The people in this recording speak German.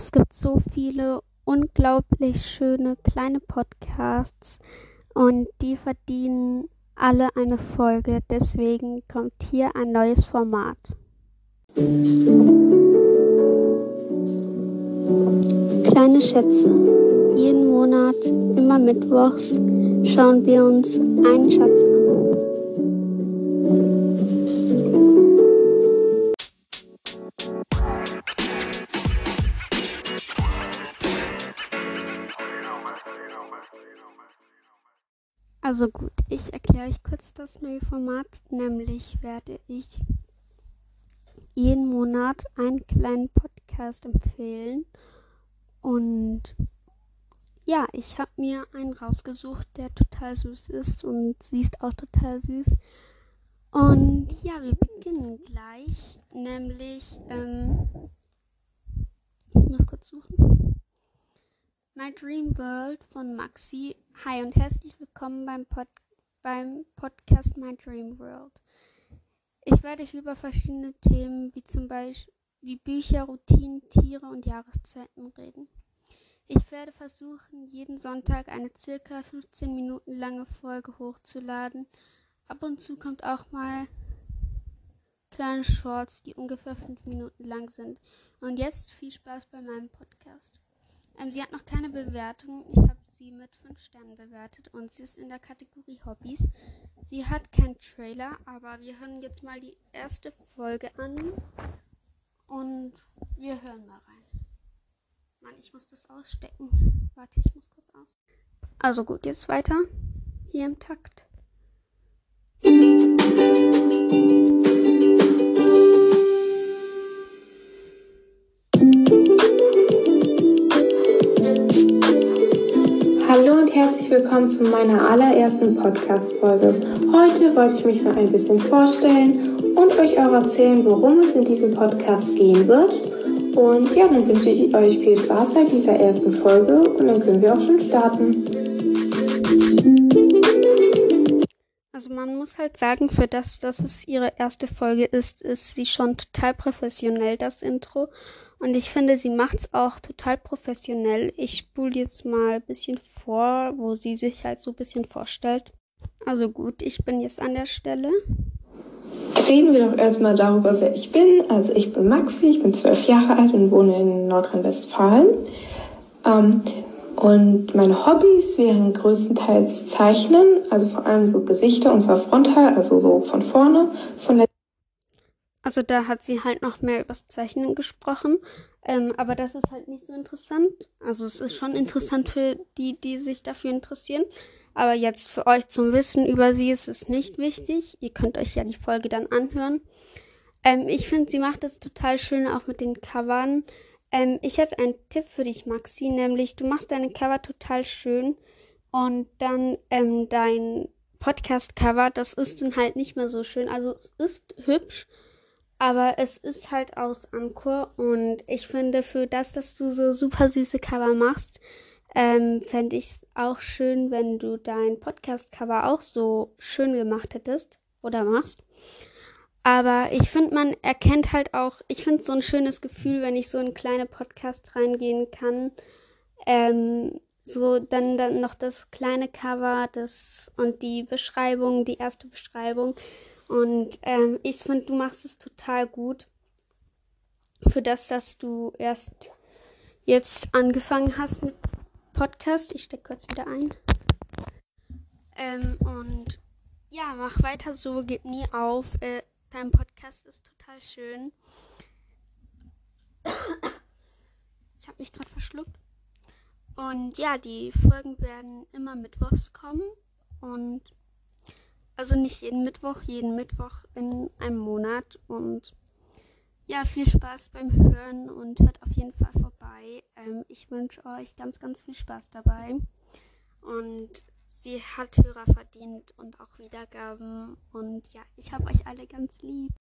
Es gibt so viele unglaublich schöne kleine Podcasts und die verdienen alle eine Folge. Deswegen kommt hier ein neues Format. Kleine Schätze. Jeden Monat, immer mittwochs, schauen wir uns einen Schatz Also gut, ich erkläre euch kurz das neue Format. Nämlich werde ich jeden Monat einen kleinen Podcast empfehlen. Und ja, ich habe mir einen rausgesucht, der total süß ist und sie ist auch total süß. Und ja, wir beginnen gleich. Nämlich, ähm, ich muss kurz suchen. My Dream World von Maxi. Hi und herzlich willkommen beim, Pod beim Podcast My Dream World. Ich werde hier über verschiedene Themen wie zum Beispiel wie Bücher, Routinen, Tiere und Jahreszeiten reden. Ich werde versuchen, jeden Sonntag eine circa 15 Minuten lange Folge hochzuladen. Ab und zu kommt auch mal kleine Shorts, die ungefähr 5 Minuten lang sind. Und jetzt viel Spaß bei meinem Podcast. Ähm, sie hat noch keine Bewertung. Ich habe sie mit 5 Sternen bewertet und sie ist in der Kategorie Hobbys. Sie hat keinen Trailer, aber wir hören jetzt mal die erste Folge an und wir hören mal rein. Mann, ich muss das ausstecken. Warte, ich muss kurz aus. Also gut, jetzt weiter. Hier im Takt. Und herzlich willkommen zu meiner allerersten Podcast-Folge. Heute wollte ich mich mal ein bisschen vorstellen und euch auch erzählen, worum es in diesem Podcast gehen wird. Und ja, dann wünsche ich euch viel Spaß bei dieser ersten Folge und dann können wir auch schon starten. Also man muss halt sagen, für das, dass es ihre erste Folge ist, ist sie schon total professionell, das Intro. Und ich finde, sie macht's auch total professionell. Ich spule jetzt mal ein bisschen vor, wo sie sich halt so ein bisschen vorstellt. Also gut, ich bin jetzt an der Stelle. Reden wir doch erstmal darüber, wer ich bin. Also ich bin Maxi, ich bin zwölf Jahre alt und wohne in Nordrhein-Westfalen. Ähm, und meine Hobbys wären größtenteils Zeichnen, also vor allem so Gesichter und zwar frontal, also so von vorne, von der also da hat sie halt noch mehr übers Zeichnen gesprochen. Ähm, aber das ist halt nicht so interessant. Also es ist schon interessant für die, die sich dafür interessieren. Aber jetzt für euch zum Wissen über sie ist es nicht wichtig. Ihr könnt euch ja die Folge dann anhören. Ähm, ich finde, sie macht das total schön, auch mit den Covern. Ähm, ich hätte einen Tipp für dich, Maxi, nämlich du machst deine Cover total schön und dann ähm, dein Podcast-Cover, das ist dann halt nicht mehr so schön. Also es ist hübsch, aber es ist halt aus Anchor und ich finde für das, dass du so super süße Cover machst, ähm, fände ich es auch schön, wenn du dein Podcast-Cover auch so schön gemacht hättest oder machst. Aber ich finde, man erkennt halt auch, ich finde es so ein schönes Gefühl, wenn ich so in kleine Podcasts reingehen kann. Ähm, so dann, dann noch das kleine Cover das, und die Beschreibung, die erste Beschreibung. Und ähm, ich finde, du machst es total gut. Für das, dass du erst jetzt angefangen hast mit Podcast. Ich stecke kurz wieder ein. Ähm, und ja, mach weiter so, gib nie auf. Äh, dein Podcast ist total schön. Ich habe mich gerade verschluckt. Und ja, die Folgen werden immer mittwochs kommen. Und also nicht jeden Mittwoch, jeden Mittwoch in einem Monat. Und ja, viel Spaß beim Hören und hört auf jeden Fall vorbei. Ähm, ich wünsche euch ganz, ganz viel Spaß dabei. Und sie hat Hörer verdient und auch Wiedergaben. Und ja, ich habe euch alle ganz lieb.